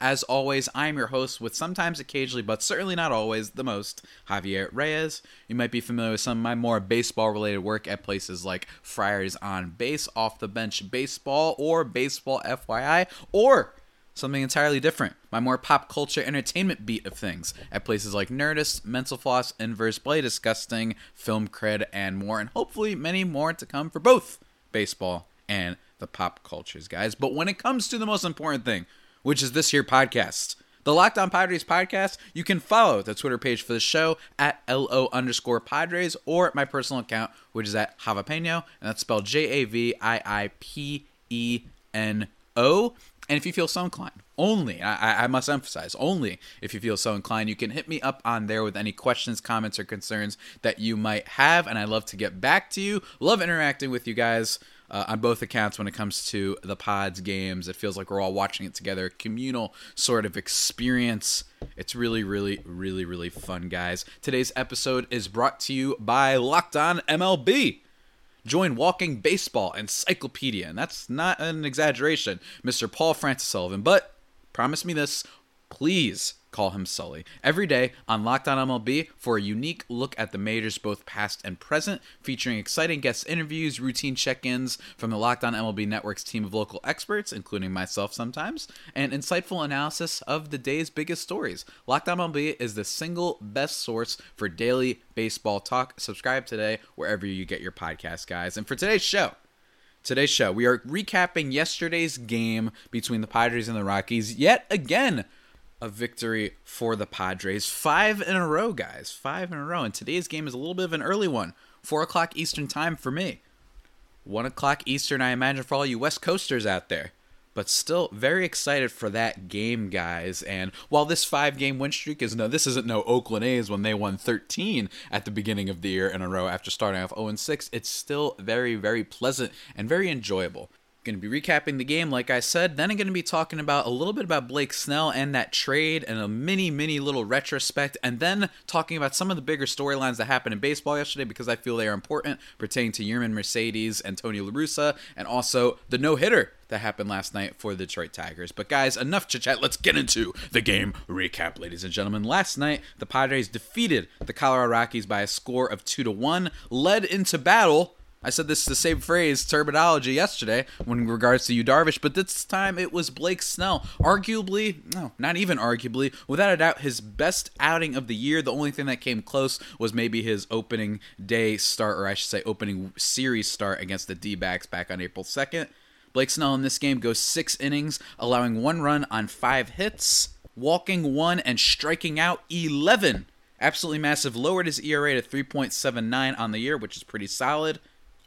As always, I'm your host with sometimes, occasionally, but certainly not always, the most, Javier Reyes. You might be familiar with some of my more baseball related work at places like Friars on Base, Off the Bench Baseball, or Baseball FYI, or something entirely different. My more pop culture entertainment beat of things at places like Nerdist, Mental Floss, Inverse Play, Disgusting, Film Cred, and more, and hopefully many more to come for both baseball and the pop cultures, guys. But when it comes to the most important thing, which is this here podcast. The Locked On Padres podcast, you can follow the Twitter page for the show at LO underscore Padres or my personal account, which is at Javapeno, and that's spelled J A V I I P E N O. And if you feel so inclined, only, I, I must emphasize, only if you feel so inclined, you can hit me up on there with any questions, comments, or concerns that you might have. And I love to get back to you. Love interacting with you guys uh, on both accounts when it comes to the pods games. It feels like we're all watching it together, communal sort of experience. It's really, really, really, really fun, guys. Today's episode is brought to you by Locked On MLB. Join Walking Baseball Encyclopedia, and that's not an exaggeration, Mr. Paul Francis Sullivan. But promise me this, please call him Sully. Every day on Locked On MLB for a unique look at the majors, both past and present, featuring exciting guest interviews, routine check ins from the Locked On MLB Network's team of local experts, including myself sometimes, and insightful analysis of the day's biggest stories. Locked On MLB is the single best source for daily baseball talk. Subscribe today wherever you get your podcast, guys. And for today's show, Today's show, we are recapping yesterday's game between the Padres and the Rockies. Yet again, a victory for the Padres. Five in a row, guys. Five in a row. And today's game is a little bit of an early one. Four o'clock Eastern time for me. One o'clock Eastern, I imagine, for all you West Coasters out there. But still very excited for that game, guys. And while this five game win streak is no, this isn't no Oakland A's when they won 13 at the beginning of the year in a row after starting off 0 6, it's still very, very pleasant and very enjoyable. Going to be recapping the game, like I said. Then I'm going to be talking about a little bit about Blake Snell and that trade and a mini, mini little retrospect. And then talking about some of the bigger storylines that happened in baseball yesterday because I feel they are important pertaining to Yermin Mercedes and Tony La Russa and also the no hitter that happened last night for the Detroit Tigers. But guys, enough chit chat. Let's get into the game recap, ladies and gentlemen. Last night, the Padres defeated the Colorado Rockies by a score of two to one, led into battle I said this is the same phrase terminology yesterday when regards to Yu Darvish, but this time it was Blake Snell. Arguably, no, not even arguably, without a doubt, his best outing of the year. The only thing that came close was maybe his opening day start, or I should say, opening series start against the D backs back on April 2nd. Blake Snell in this game goes six innings, allowing one run on five hits, walking one, and striking out 11. Absolutely massive. Lowered his ERA to 3.79 on the year, which is pretty solid.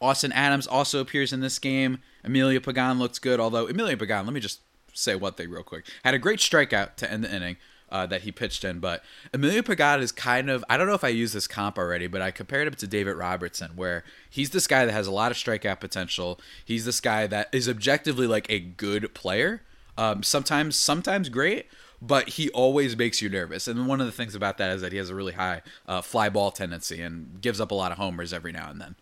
Austin Adams also appears in this game. Emilio Pagan looks good, although Emilio Pagan, let me just say one thing real quick. Had a great strikeout to end the inning uh, that he pitched in, but Emilio Pagan is kind of, I don't know if I used this comp already, but I compared him to David Robertson, where he's this guy that has a lot of strikeout potential. He's this guy that is objectively like a good player. Um, sometimes, sometimes great, but he always makes you nervous. And one of the things about that is that he has a really high uh, fly ball tendency and gives up a lot of homers every now and then.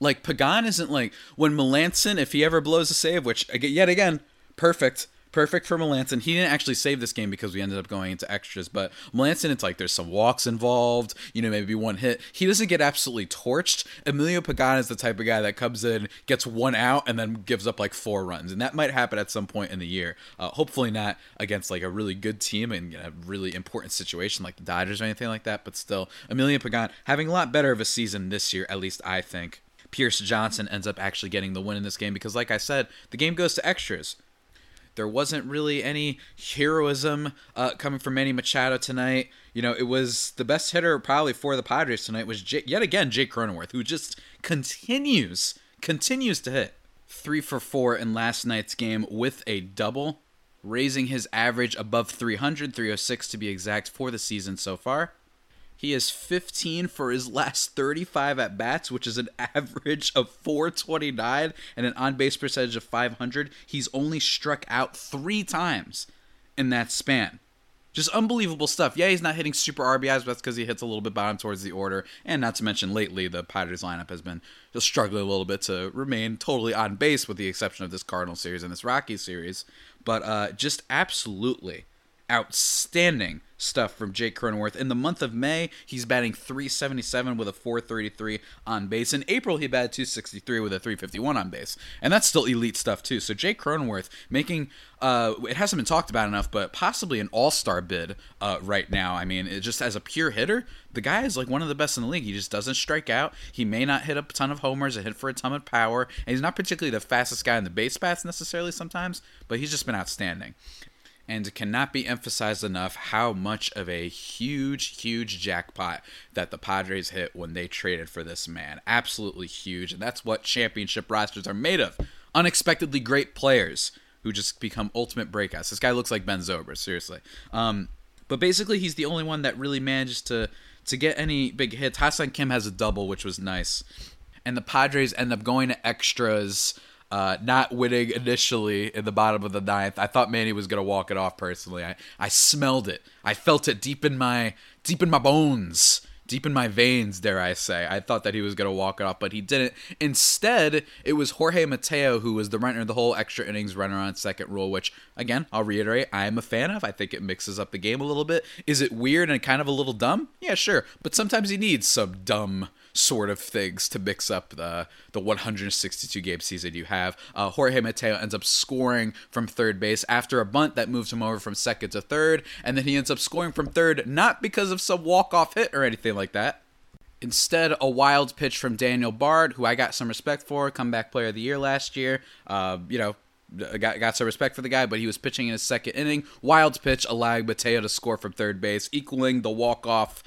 Like Pagan isn't like when Melancon, if he ever blows a save, which yet again, perfect, perfect for Melancon. He didn't actually save this game because we ended up going into extras, but Melancon, it's like there's some walks involved, you know, maybe one hit. He doesn't get absolutely torched. Emilio Pagan is the type of guy that comes in, gets one out, and then gives up like four runs, and that might happen at some point in the year. Uh, hopefully not against like a really good team and a really important situation like the Dodgers or anything like that, but still, Emilio Pagan having a lot better of a season this year, at least I think. Pierce Johnson ends up actually getting the win in this game because, like I said, the game goes to extras. There wasn't really any heroism uh, coming from Manny Machado tonight. You know, it was the best hitter probably for the Padres tonight was J- yet again Jake Cronenworth, who just continues continues to hit three for four in last night's game with a double raising his average above 300, 306 to be exact, for the season so far. He is 15 for his last 35 at bats, which is an average of 429 and an on base percentage of 500. He's only struck out three times in that span. Just unbelievable stuff. Yeah, he's not hitting super RBIs, but that's because he hits a little bit bottom towards the order. And not to mention, lately, the Padres lineup has been just struggling a little bit to remain totally on base, with the exception of this Cardinal series and this Rockies series. But uh, just absolutely outstanding stuff from Jake Cronenworth. In the month of May, he's batting 377 with a 433 on base. In April, he batted 263 with a 351 on base. And that's still elite stuff, too. So Jake Cronenworth making, uh, it hasn't been talked about enough, but possibly an all star bid uh, right now. I mean, it just as a pure hitter, the guy is like one of the best in the league. He just doesn't strike out. He may not hit a ton of homers, or hit for a ton of power, and he's not particularly the fastest guy in the base paths necessarily sometimes, but he's just been outstanding and cannot be emphasized enough how much of a huge, huge jackpot that the Padres hit when they traded for this man. Absolutely huge, and that's what championship rosters are made of. Unexpectedly great players who just become ultimate breakouts. This guy looks like Ben Zobrist, seriously. Um, but basically, he's the only one that really managed to to get any big hits. Ha-Seong Kim has a double, which was nice, and the Padres end up going to extras uh, not winning initially in the bottom of the ninth. I thought Manny was gonna walk it off personally. I, I smelled it. I felt it deep in my deep in my bones, deep in my veins, dare I say. I thought that he was gonna walk it off, but he didn't. Instead, it was Jorge Mateo who was the runner, the whole extra innings runner on second rule, which again, I'll reiterate, I am a fan of. I think it mixes up the game a little bit. Is it weird and kind of a little dumb? Yeah, sure. But sometimes he needs some dumb sort of things to mix up the the 162 game season you have. Uh, Jorge Mateo ends up scoring from third base after a bunt that moves him over from second to third, and then he ends up scoring from third not because of some walk off hit or anything like that. Instead, a wild pitch from Daniel Bard, who I got some respect for, comeback player of the year last year. Uh, you know, got, got some respect for the guy, but he was pitching in his second inning. Wild pitch allowing Mateo to score from third base, equaling the walk off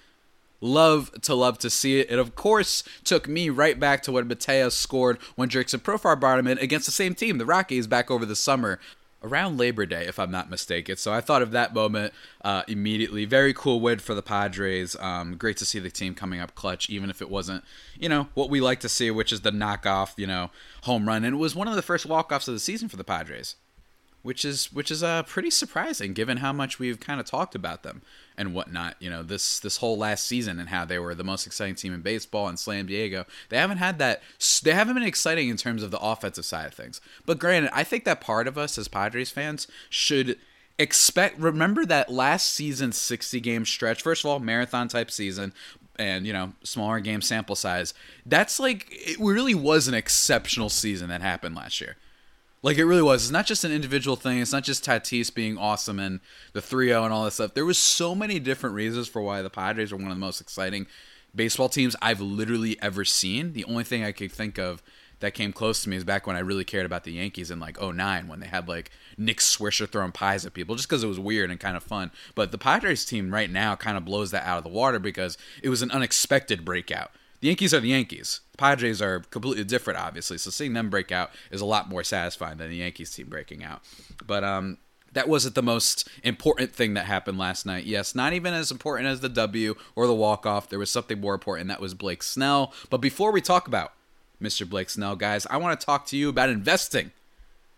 Love to love to see it. It of course took me right back to when Mateo scored when Jurickson Profar brought him in against the same team, the Rockies, back over the summer around Labor Day, if I'm not mistaken. So I thought of that moment uh, immediately. Very cool win for the Padres. Um, great to see the team coming up clutch, even if it wasn't, you know, what we like to see, which is the knockoff, you know, home run. And it was one of the first walk offs of the season for the Padres which is which is uh, pretty surprising given how much we've kind of talked about them and whatnot. You know, this this whole last season and how they were the most exciting team in baseball and Slam Diego. They haven't had that. They haven't been exciting in terms of the offensive side of things. But granted, I think that part of us as Padres fans should expect. Remember that last season 60 game stretch. First of all, marathon type season and you know smaller game sample size that's like it really was an exceptional season that happened last year like it really was. It's not just an individual thing. It's not just Tatis being awesome and the 3-0 and all that stuff. There was so many different reasons for why the Padres are one of the most exciting baseball teams I've literally ever seen. The only thing I could think of that came close to me is back when I really cared about the Yankees in like 09 when they had like Nick Swisher throwing pies at people just because it was weird and kind of fun. But the Padres team right now kind of blows that out of the water because it was an unexpected breakout the Yankees are the Yankees. Padres are completely different, obviously. So seeing them break out is a lot more satisfying than the Yankees team breaking out. But um, that wasn't the most important thing that happened last night. Yes, not even as important as the W or the walk off. There was something more important. That was Blake Snell. But before we talk about Mr. Blake Snell, guys, I want to talk to you about investing.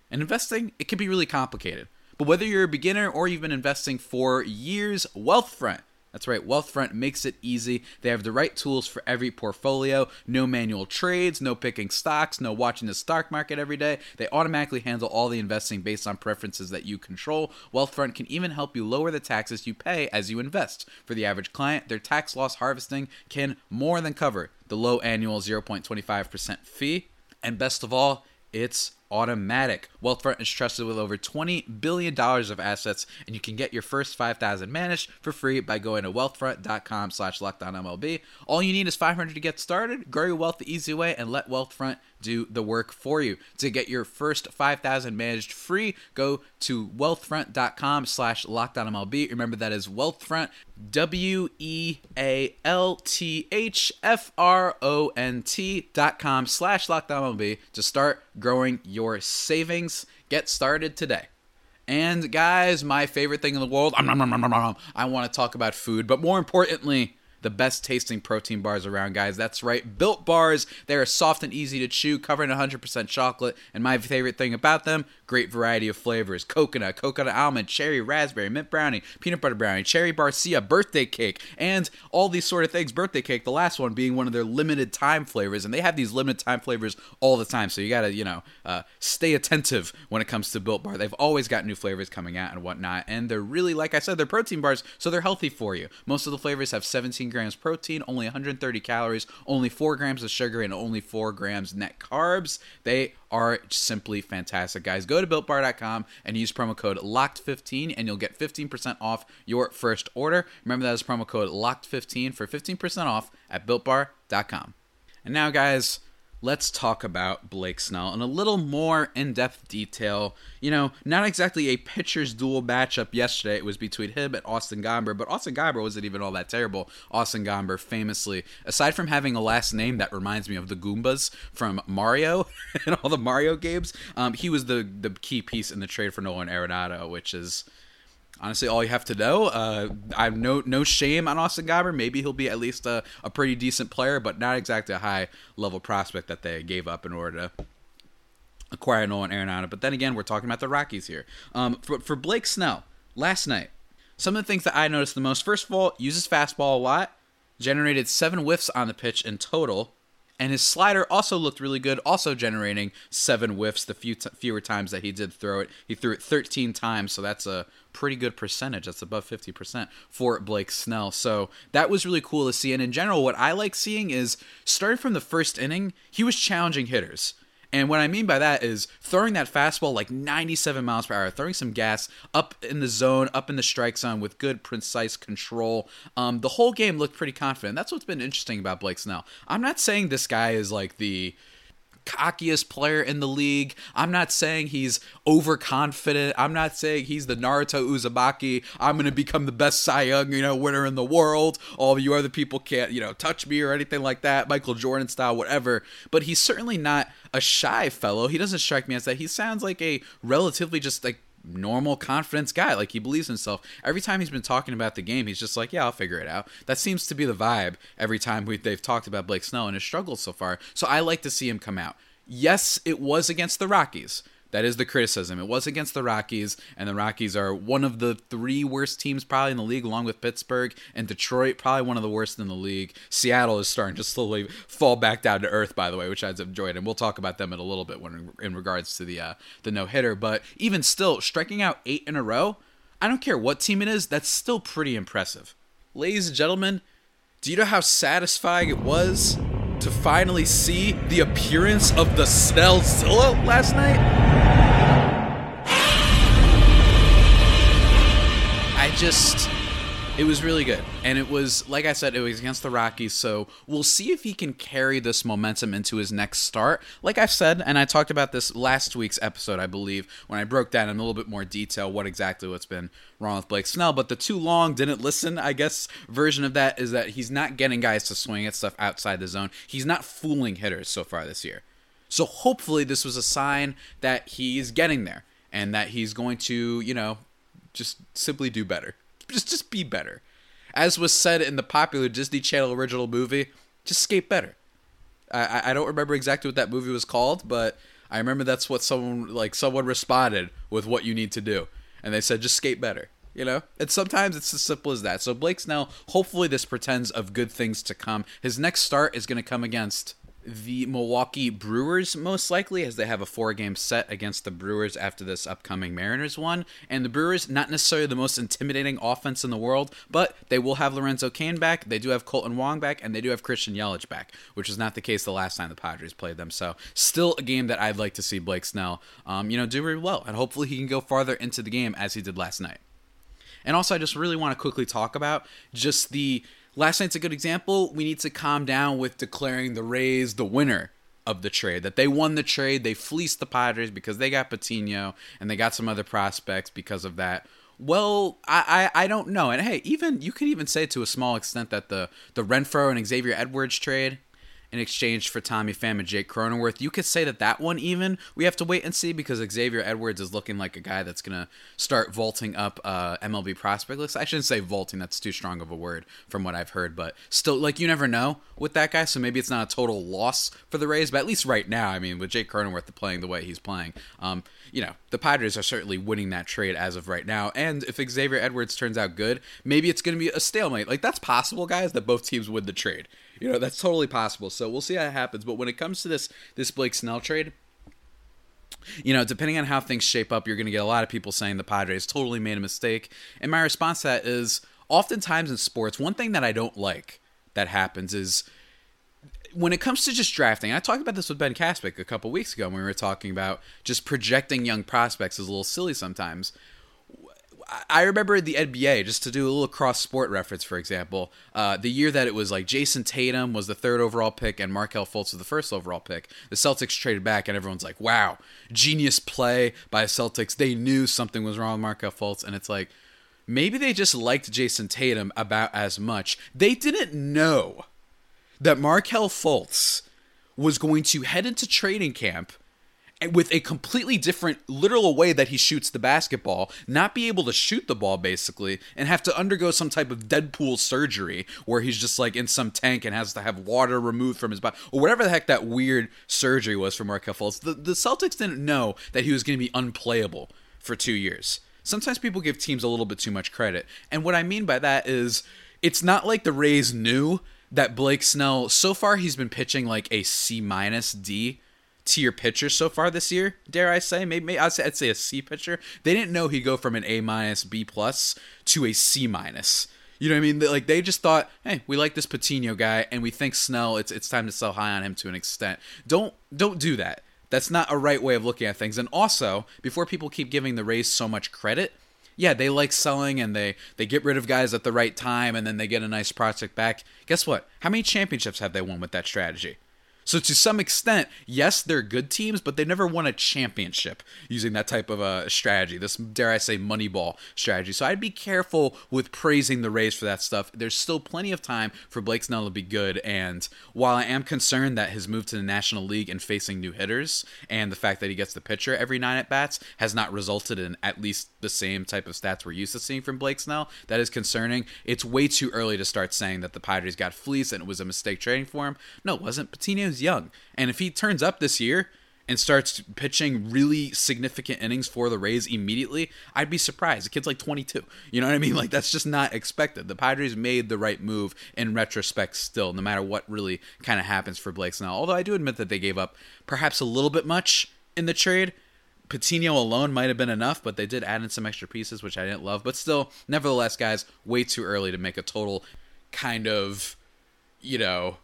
And investing, it can be really complicated. But whether you're a beginner or you've been investing for years, Wealthfront that's right, Wealthfront makes it easy. They have the right tools for every portfolio. No manual trades, no picking stocks, no watching the stock market every day. They automatically handle all the investing based on preferences that you control. Wealthfront can even help you lower the taxes you pay as you invest. For the average client, their tax loss harvesting can more than cover the low annual 0.25% fee. And best of all, it's automatic. Wealthfront is trusted with over $20 billion of assets, and you can get your first 5000 managed for free by going to wealthfront.com slash MLB. All you need is 500 to get started. Grow your wealth the easy way and let Wealthfront do the work for you. To get your first 5000 managed free, go to wealthfront.com slash MLB. Remember that is Wealthfront, W-E-A-L-T-H-F-R-O-N-T dot com slash MLB to start growing your savings. Get started today. And guys, my favorite thing in the world, I want to talk about food, but more importantly, the best tasting protein bars around, guys. That's right, Built Bars. They are soft and easy to chew, covered in 100% chocolate. And my favorite thing about them, great variety of flavors coconut, coconut almond, cherry, raspberry, mint brownie, peanut butter brownie, cherry barcia, birthday cake, and all these sort of things. Birthday cake, the last one being one of their limited time flavors. And they have these limited time flavors all the time. So you got to, you know, uh, stay attentive when it comes to Built Bar. They've always got new flavors coming out and whatnot. And they're really, like I said, they're protein bars, so they're healthy for you. Most of the flavors have 17 grams protein, only 130 calories, only 4 grams of sugar, and only 4 grams net carbs. They are simply fantastic, guys. Go to builtbar.com and use promo code LOCKED15 and you'll get 15% off your first order. Remember that is promo code LOCKED15 for 15% off at builtbar.com. And now, guys, let's talk about Blake Snell in a little more in depth detail. You know, not exactly a pitcher's duel matchup yesterday. It was between him and Austin Gomber, but Austin Gomber wasn't even all that terrible. Austin Gomber, famously, aside from having a last name that reminds me of the Goombas from Mario and all the Mario games, um, he was the, the key piece in the trade for Nolan Arenado, which is honestly all you have to know. Uh, I've no no shame on Austin Gomber. Maybe he'll be at least a, a pretty decent player, but not exactly a high level prospect that they gave up in order to acquire Nolan Arenado. But then again, we're talking about the Rockies here. Um, for, for Blake Snell, last night, some of the things that I noticed the most. First of all, uses fastball a lot. Generated seven whiffs on the pitch in total and his slider also looked really good, also generating seven whiffs the few t- fewer times that he did throw it. He threw it 13 times, so that's a pretty good percentage. That's above 50% for Blake Snell. So that was really cool to see. And in general, what I like seeing is starting from the first inning, he was challenging hitters. And what I mean by that is throwing that fastball like 97 miles per hour, throwing some gas up in the zone, up in the strike zone with good, precise control. Um, the whole game looked pretty confident. That's what's been interesting about Blake Snell. I'm not saying this guy is like the cockiest player in the league. I'm not saying he's overconfident. I'm not saying he's the Naruto Uzumaki. I'm going to become the best Cy Young, you know, winner in the world. All you other people can't, you know, touch me or anything like that. Michael Jordan style, whatever. But he's certainly not a shy fellow. He doesn't strike me as that. He sounds like a relatively just like normal confidence guy. Like he believes himself. Every time he's been talking about the game he's just like yeah i'll figure it out. That seems to be the vibe every time we, they've talked about blake snell and his struggles so far. So i like to see him come out. Yes it was against the rockies that is the criticism. It was against the Rockies, and the Rockies are one of the three worst teams probably in the league, along with Pittsburgh and Detroit, probably one of the worst in the league. Seattle is starting to slowly fall back down to earth, by the way, which I've enjoyed, and we'll talk about them in a little bit when in regards to the uh, the no hitter. But even still, striking out eight in a row, I don't care what team it is, that's still pretty impressive. Ladies and gentlemen, do you know how satisfying it was to finally see the appearance of the Snellzilla last night? I just it was really good. And it was like I said, it was against the Rockies, so we'll see if he can carry this momentum into his next start. Like I've said, and I talked about this last week's episode, I believe, when I broke down in a little bit more detail what exactly what's been wrong with Blake Snell. But the too long didn't listen, I guess, version of that is that he's not getting guys to swing at stuff outside the zone. He's not fooling hitters so far this year. So hopefully this was a sign that he's getting there and that he's going to, you know, just simply do better. Just just be better. As was said in the popular Disney Channel original movie, just skate better. I, I don't remember exactly what that movie was called, but I remember that's what someone like someone responded with what you need to do. And they said just skate better. You know? And sometimes it's as simple as that. So Blake Snell, hopefully this pretends of good things to come. His next start is gonna come against the Milwaukee Brewers, most likely, as they have a four game set against the Brewers after this upcoming Mariners one. And the Brewers, not necessarily the most intimidating offense in the world, but they will have Lorenzo Cain back. They do have Kolten Wong back, and they do have Christian Yelich back, which was not the case the last time the Padres played them. So, still a game that I'd like to see Blake Snell, um, you know, do really well. And hopefully he can go farther into the game as he did last night. And also, I just really want to quickly talk about just the last night's a good example. We need to calm down with declaring the Rays the winner of the trade. That they won the trade, they fleeced the Padres because they got Patino and they got some other prospects because of that. Well, I, I, I don't know. And hey, even you could even say to a small extent that the the Renfroe and Xavier Edwards trade in exchange for Tommy Pham and Jake Cronenworth. You could say that that one even we have to wait and see because Xavier Edwards is looking like a guy that's to start vaulting up uh, MLB prospect list. I shouldn't say vaulting; that's too strong of a word from what I've heard. But still, like you never know with that guy, so maybe it's not a total loss for the Rays. But at least right now, I mean, with Jake Cronenworth playing the way he's playing, um, you know, the Padres are certainly winning that trade as of right now. And if Xavier Edwards turns out good, maybe it's to be a stalemate. Like that's possible, guys, that both teams win the trade. You know, that's totally possible. So we'll see how it happens. But when it comes to this this Blake Snell trade, you know, depending on how things shape up, you're going to get a lot of people saying the Padres totally made a mistake. And my response to that is oftentimes in sports, one thing that I don't like that happens is when it comes to just drafting, I talked about this with Ben Caspick a couple weeks ago when we were talking about just projecting young prospects is a little silly sometimes. I remember the NBA, just to do a little cross sport reference, for example, uh, the year that it was like Jayson Tatum was the third overall pick and Markelle Fultz was the first overall pick. The Celtics traded back, and everyone's like, wow, genius play by Celtics. They knew something was wrong with Markelle Fultz. And it's like, maybe they just liked Jayson Tatum about as much. They didn't know that Markelle Fultz was going to head into training camp with a completely different literal way that he shoots the basketball, not be able to shoot the ball basically, and have to undergo some type of Deadpool surgery where he's just like in some tank and has to have water removed from his body, or whatever the heck that weird surgery was for Markelle Fultz. The, the Celtics didn't know that he was going to be unplayable for two years. Sometimes people give teams a little bit too much credit. And what I mean by that is it's not like the Rays knew that Blake Snell, so far, he's been pitching like a C minus D tier pitcher so far this year. Dare I say? Maybe, maybe I'd, say, I'd say a C pitcher. They didn't know he'd go from an A minus, B plus to a C minus. You know what I mean? Like they just thought, hey, we like this Patino guy, and we think Snell. It's it's time to sell high on him to an extent. Don't don't do that. That's not a right way of looking at things. And also, before people keep giving the Rays so much credit, yeah, they like selling and they they get rid of guys at the right time, and then they get a nice prospect back. Guess what? How many championships have they won with that strategy? So to some extent, yes, they're good teams, but they never won a championship using that type of a strategy. This dare I say moneyball strategy. So I'd be careful with praising the Rays for that stuff. There's still plenty of time for Blake Snell to be good, and while I am concerned that his move to the National League and facing new hitters and the fact that he gets the pitcher every nine at bats has not resulted in at least the same type of stats we're used to seeing from Blake Snell, that is concerning. It's way too early to start saying that the Padres got fleeced and it was a mistake trading for him. No, it wasn't. Young. And if he turns up this year and starts pitching really significant innings for the Rays immediately, I'd be surprised. The kid's like 22. You know what I mean? Like that's just not expected. The Padres made the right move in retrospect still, no matter what really kind of happens for Blake Snell. Although I do admit that they gave up perhaps a little bit much in the trade. Patino alone might have been enough, but they did add in some extra pieces, which I didn't love. But still, nevertheless, guys, way too early to make a total kind of, you know,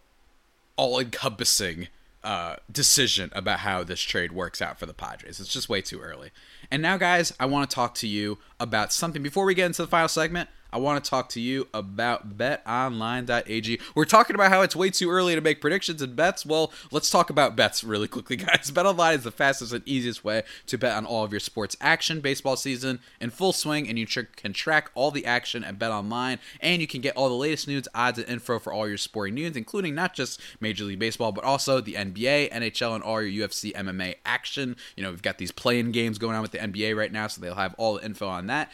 all encompassing uh, decision about how this trade works out for the Padres. It's just way too early. And now, guys, I want to talk to you about something. Before we get into the final segment, I want to talk to you about betonline.ag. We're talking about how it's way too early to make predictions and bets. Well, let's talk about bets really quickly, guys. BetOnline is the fastest and easiest way to bet on all of your sports action. Baseball season in full swing, and you tr- can track all the action at BetOnline, and you can get all the latest news, odds, and info for all your sporting news, including not just Major League Baseball, but also the NBA, NHL, and all your UFC MMA action. You know, we've got these playing games going on with the NBA right now, so they'll have all the info on that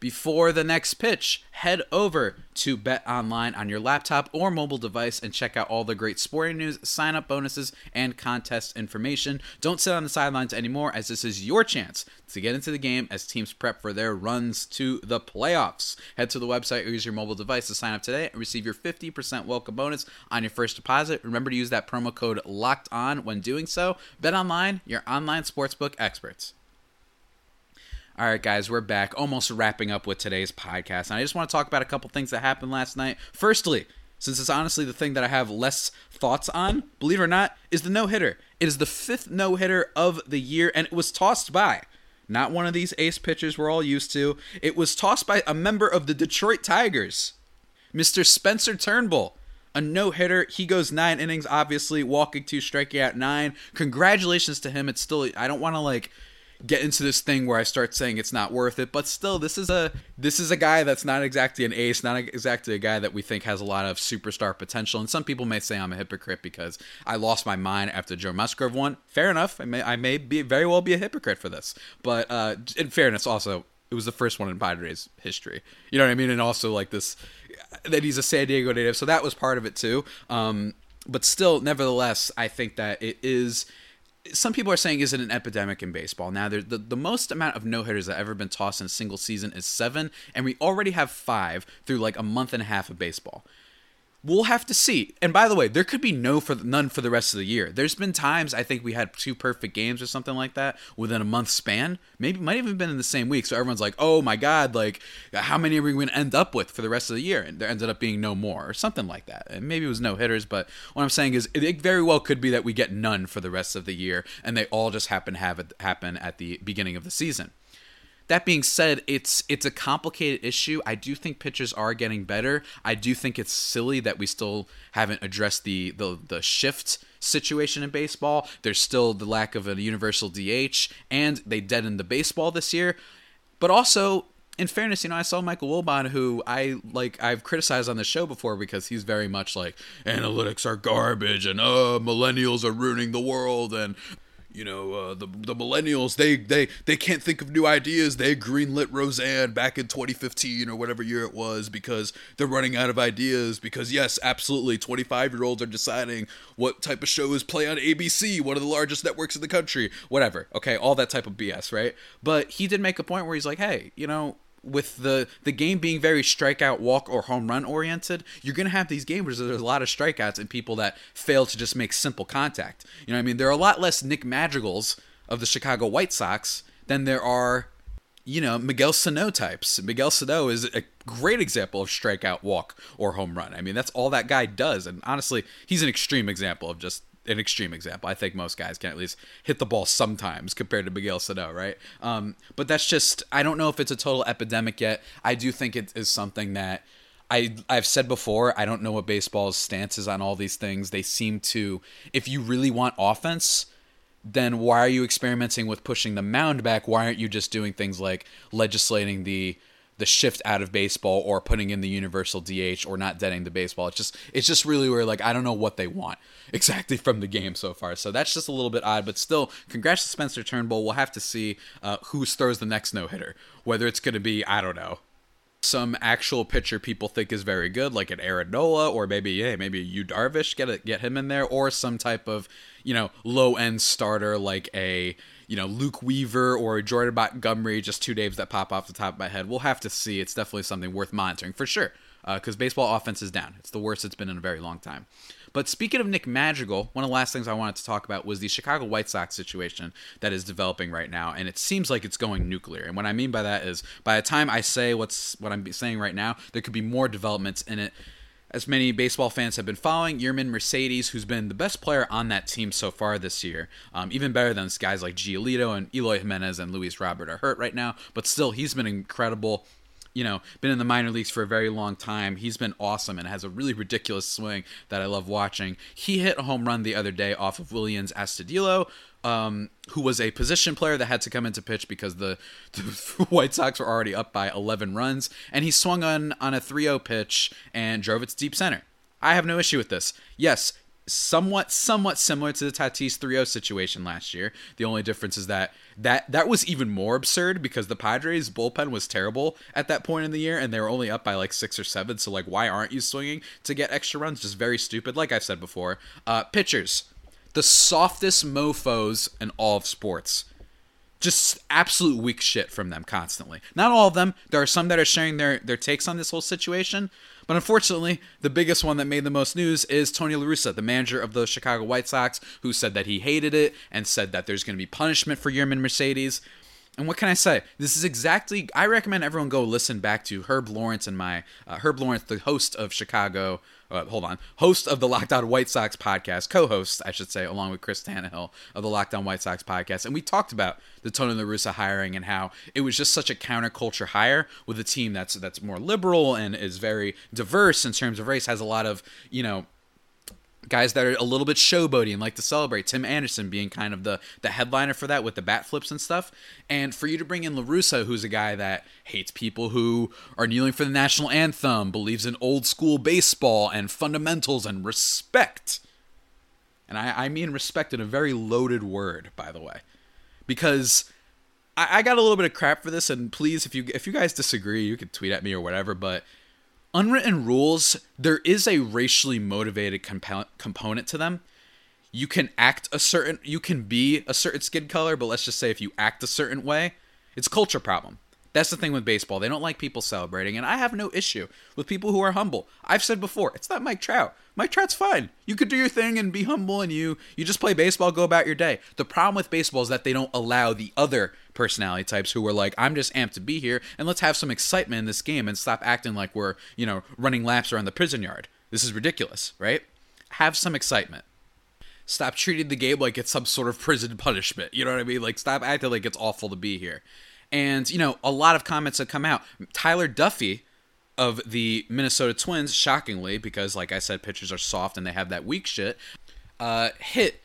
before the next pitch, head over to Bet Online on your laptop or mobile device and check out all the great sporting news, sign up bonuses, and contest information. Don't sit on the sidelines anymore, as this is your chance to get into the game as teams prep for their runs to the playoffs. Head to the website or use your mobile device to sign up today and receive your 50% welcome bonus on your first deposit. Remember to use that promo code LOCKED ON when doing so. Bet Online, your online sportsbook experts. All right, guys, we're back, almost wrapping up with today's podcast. And I just want to talk about a couple things that happened last night. Firstly, since it's honestly the thing that I have less thoughts on, believe it or not, is the no hitter. It is the fifth no hitter of the year, and it was tossed by not one of these ace pitchers we're all used to. It was tossed by a member of the Detroit Tigers, Mr. Spencer Turnbull. A no hitter. He goes nine innings, obviously, walking two, striking out nine. Congratulations to him. It's still, I don't want to like get into this thing where I start saying it's not worth it. But still, this is a this is a guy that's not exactly an ace, not exactly a guy that we think has a lot of superstar potential. And some people may say I'm a hypocrite because I lost my mind after Joe Musgrove won. Fair enough. I may I may be very well be a hypocrite for this, but uh, in fairness, also it was the first one in Padres history. You know what I mean? And also like this that he's a San Diego native, so that was part of it too. Um, but still, nevertheless, I think that it is some people are saying is it an epidemic in baseball? Now the, the most amount of no-hitters that ever been tossed in a single season is seven and we already have five through like a month and a half of baseball We'll have to see. And by the way, there could be no for none for the rest of the year. There's been times I think we had two perfect games or something like that within a month span. Maybe might even been in the same week. So everyone's like, "Oh my god, like how many are we going to end up with for the rest of the year?" And there ended up being no more or something like that. And maybe it was no hitters, but what I'm saying is it very well could be that we get none for the rest of the year and they all just happen to have it happen at the beginning of the season. That being said, it's it's a complicated issue. I do think pitchers are getting better. I do think it's silly that we still haven't addressed the the, the shift situation in baseball. There's still the lack of a universal DH, and they deadened the baseball this year. But also, in fairness, you know, I saw Michael Wilbon, who I like, I've criticized on the show before because he's very much like analytics are garbage and uh, millennials are ruining the world and you know, uh, the the millennials they they they can't think of new ideas. They greenlit Roseanne back in 2015 or whatever year it was because they're running out of ideas. Because yes, absolutely, 25 year olds are deciding what type of shows play on ABC, one of the largest networks in the country. Whatever, okay, all that type of BS, right? But he did make a point where he's like, hey, you know, with the the game being very strikeout, walk, or home run oriented, you're gonna have these games where there's a lot of strikeouts and people that fail to just make simple contact. You know, I mean, there are a lot less Nick Madrigals of the Chicago White Sox than there are, you know, Miguel Sano types. Miguel Sano is a great example of strikeout, walk, or home run. I mean, that's all that guy does, and honestly, he's an extreme example of just an extreme example. I think most guys can at least hit the ball sometimes compared to Miguel Sano, right? Um, but that's just I don't know if it's a total epidemic yet. I do think it is something that I I've said before. I don't know what baseball's stance is on all these things. They seem to, if you really want offense, then why are you experimenting with pushing the mound back? Why aren't you just doing things like legislating the the shift out of baseball or putting in the universal DH or not deading the baseball. It's just it's just really where like I don't know what they want exactly from the game so far. So that's just a little bit odd, but still, congrats to Spencer Turnbull. We'll have to see uh, who throws the next no hitter. Whether it's going to be I don't know some actual pitcher people think is very good, like an Aaron Nola, or maybe yeah, maybe Yu Darvish, get it, get him in there, or some type of you know low end starter like a you know Luke Weaver or Jordan Montgomery, just two names that pop off the top of my head. We'll have to see. It's definitely something worth monitoring for sure, because uh, baseball offense is down. It's the worst it's been in a very long time. But speaking of Nick Madrigal, one of the last things I wanted to talk about was the Chicago White Sox situation that is developing right now, and it seems like it's going nuclear. And what I mean by that is, by the time I say what's what I'm saying right now, there could be more developments in it as many baseball fans have been following, Yermin Mercedes, who's been the best player on that team so far this year, um, even better than guys like Giolito and Eloy Jimenez and Luis Robert are hurt right now, but still, he's been incredible. You know, been in the minor leagues for a very long time. He's been awesome and has a really ridiculous swing that I love watching. He hit a home run the other day off of Willians Astudillo, um, who was a position player that had to come into pitch because the, the, White Sox were already up by 11 runs, and he swung on on a 3-0 pitch and drove it to deep center. I have no issue with this. Yes, somewhat somewhat similar to the Tatis 3-0 situation last year. The only difference is that that that was even more absurd because the Padres bullpen was terrible at that point in the year and they were only up by like 6 or 7, so like why aren't you swinging to get extra runs? Just very stupid like I've said before. Uh pitchers the softest mofos in all of sports. Just absolute weak shit from them constantly. Not all of them. There are some that are sharing their, their takes on this whole situation. But unfortunately, the biggest one that made the most news is Tony La Russa, the manager of the Chicago White Sox, who said that he hated it and said that there's going to be punishment for Yermin Mercedes. And what can I say? This is exactly. I recommend everyone go listen back to Herb Lawrence and my uh, Herb Lawrence, the host of Chicago. Uh, hold on, host of the Locked On White Sox podcast, co-host, I should say, along with Chris Tannehill of the Locked On White Sox podcast, and we talked about the Tony La Russa hiring and how it was just such a counterculture hire with a team that's that's more liberal and is very diverse in terms of race, has a lot of you know guys that are a little bit showboaty and like to celebrate. Tim Anderson being kind of the the headliner for that with the bat flips and stuff. And for you to bring in La Russa, who's a guy that hates people who are kneeling for the national anthem, believes in old school baseball and fundamentals and respect. And I, I mean respect in a very loaded word, by the way, because I, I got a little bit of crap for this. And please, if you if you guys disagree, you can tweet at me or whatever. But unwritten rules, there is a racially motivated comp- component to them. You can act a certain, you can be a certain skin color, but let's just say if you act a certain way, it's culture problem. That's the thing with baseball. They don't like people celebrating, and I have no issue with people who are humble. I've said before, it's not Mike Trout. Mike Trout's fine. You could do your thing and be humble, and you you just play baseball, go about your day. The problem with baseball is that they don't allow the other personality types who are like, I'm just amped to be here, and let's have some excitement in this game and stop acting like we're you know running laps around the prison yard. This is ridiculous, right? Have some excitement. Stop treating the game like it's some sort of prison punishment. You know what I mean? Like, stop acting like it's awful to be here. And, you know, a lot of comments have come out. Tyler Duffey of the Minnesota Twins, shockingly, because, like I said, pitchers are soft and they have that weak shit, uh, hit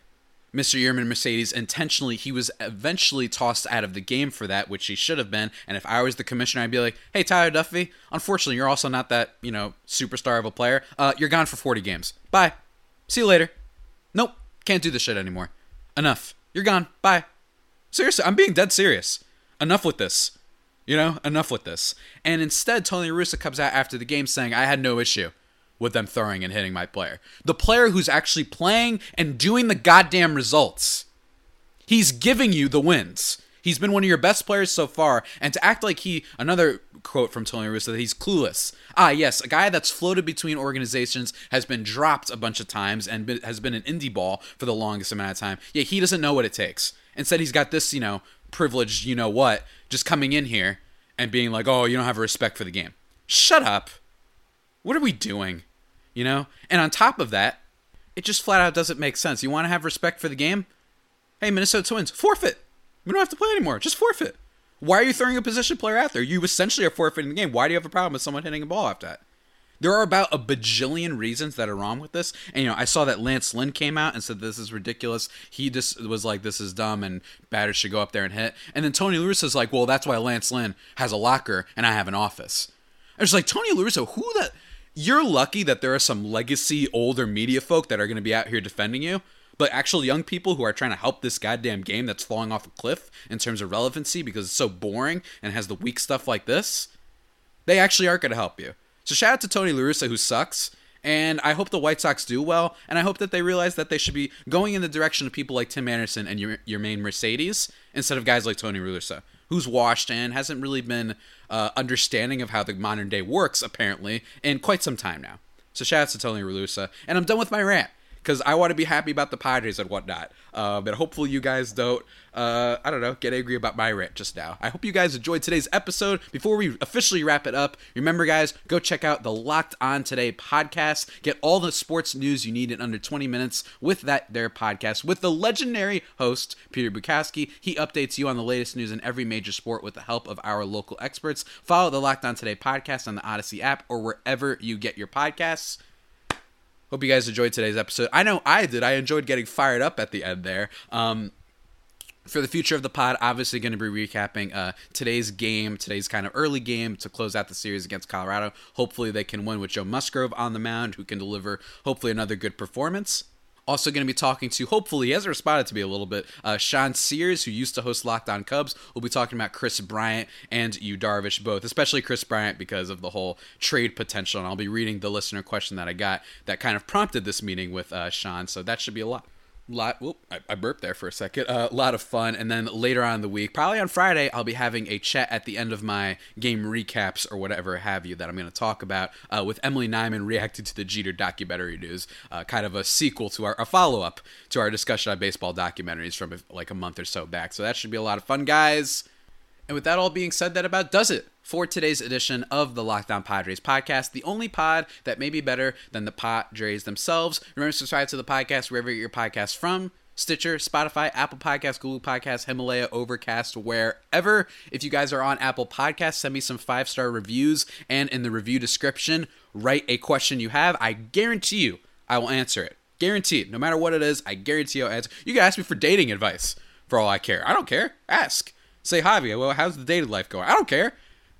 Mr. Yermin Mercedes intentionally. He was eventually tossed out of the game for that, which he should have been. And if I was the commissioner, I'd be like, hey, Tyler Duffey, unfortunately, you're also not that, you know, superstar of a player. Uh, you're gone for 40 games. Bye. See you later. Nope. Can't do this shit anymore. Enough. You're gone. Bye. Seriously, I'm being dead serious enough with this. You know, enough with this. And instead, Tony Russo comes out after the game saying, I had no issue with them throwing and hitting my player. The player who's actually playing and doing the goddamn results. He's giving you the wins. He's been one of your best players so far, and to act like he, another quote from Tony Russo, that he's clueless. Ah, yes, a guy that's floated between organizations, has been dropped a bunch of times, and been, has been an indie ball for the longest amount of time. Yeah, he doesn't know what it takes. Instead, he's got this, you know, privileged, you know what, just coming in here and being like, oh, you don't have respect for the game. Shut up. What are we doing? You know? And on top of that, it just flat out doesn't make sense. You want to have respect for the game? Hey, Minnesota Twins, forfeit. We don't have to play anymore. Just forfeit. Why are you throwing a position player out there? You essentially are forfeiting the game. Why do you have a problem with someone hitting a ball after that? There are about a bajillion reasons that are wrong with this. And you know, I saw that Lance Lynn came out and said this is ridiculous. He just was like, this is dumb, and batters should go up there and hit. And then Tony is like, well, that's why Lance Lynn has a locker and I have an office. I was like Tony Lewis, who that? You're lucky that there are some legacy older media folk that are going to be out here defending you. But actual young people who are trying to help this goddamn game that's falling off a cliff in terms of relevancy because it's so boring and has the weak stuff like this, they actually aren't going to help you. So shout out to Tony La Russa, who sucks. And I hope the White Sox do well. And I hope that they realize that they should be going in the direction of people like Tim Anderson and your, Yermin Mercedes instead of guys like Tony La Russa, who's washed and hasn't really been uh, understanding of how the modern day works, apparently, in quite some time now. So shout out to Tony La Russa. And I'm done with my rant because I want to be happy about the Padres and whatnot. Uh, but hopefully you guys don't, uh, I don't know, get angry about my rant just now. I hope you guys enjoyed today's episode. Before we officially wrap it up, remember, guys, go check out the Locked On Today podcast. Get all the sports news you need in under 20 minutes with that their podcast with the legendary host Peter Bukowski. He updates you on the latest news in every major sport with the help of our local experts. Follow the Locked On Today podcast on the Odyssey app or wherever you get your podcasts. Hope you guys enjoyed today's episode. I know I did. I enjoyed getting fired up at the end there. Um, for the future of the pod, obviously going to be recapping uh, today's game, today's kind of early game to close out the series against Colorado. Hopefully, they can win with Joe Musgrove on the mound, who can deliver hopefully another good performance. Also, going to be talking to, hopefully, he has responded to me a little bit, uh, Sean Sears, who used to host Locked On Cubs. We'll be talking about Kris Bryant and Yu Darvish both, especially Kris Bryant because of the whole trade potential. And I'll be reading the listener question that I got that kind of prompted this meeting with uh, Sean. So that should be a lot lot whoop, I, I, burped there for a second a uh, lot of fun. And then later on in the week probably on friday i'll be having a chat at the end of my game recaps or whatever have you that i'm going to talk about uh, with emily nyman reacting to the jeter documentary news uh, kind of a sequel to our a follow-up to our discussion on baseball documentaries from like a month or so back. So that should be a lot of fun guys and with that all being said, that about does it for today's edition of the Locked On Padres podcast, the only pod that may be better than the Padres themselves. Remember to subscribe to the podcast wherever you get your podcast from. Stitcher, Spotify, Apple Podcasts, Google Podcasts, Himalaya, Overcast, wherever. If you guys are on Apple Podcasts, send me some five star reviews and in the review description, write a question you have. I guarantee you I will answer it Guaranteed. No matter what it is, I guarantee I'll answer. You can ask me for dating advice for all I care. I don't care. Ask. Say, Javi, well, how's the dating life going? I don't care.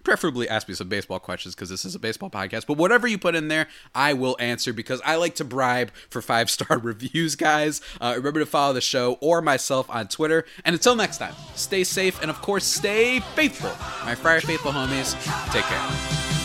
Preferably ask me some baseball questions because this is a baseball podcast. But whatever you put in there, I will answer because I like to bribe for five star reviews, guys. Uh, remember to follow the show or myself on Twitter. And until next time, stay safe and, of course, stay faithful. My Friar Faithful homies, take care.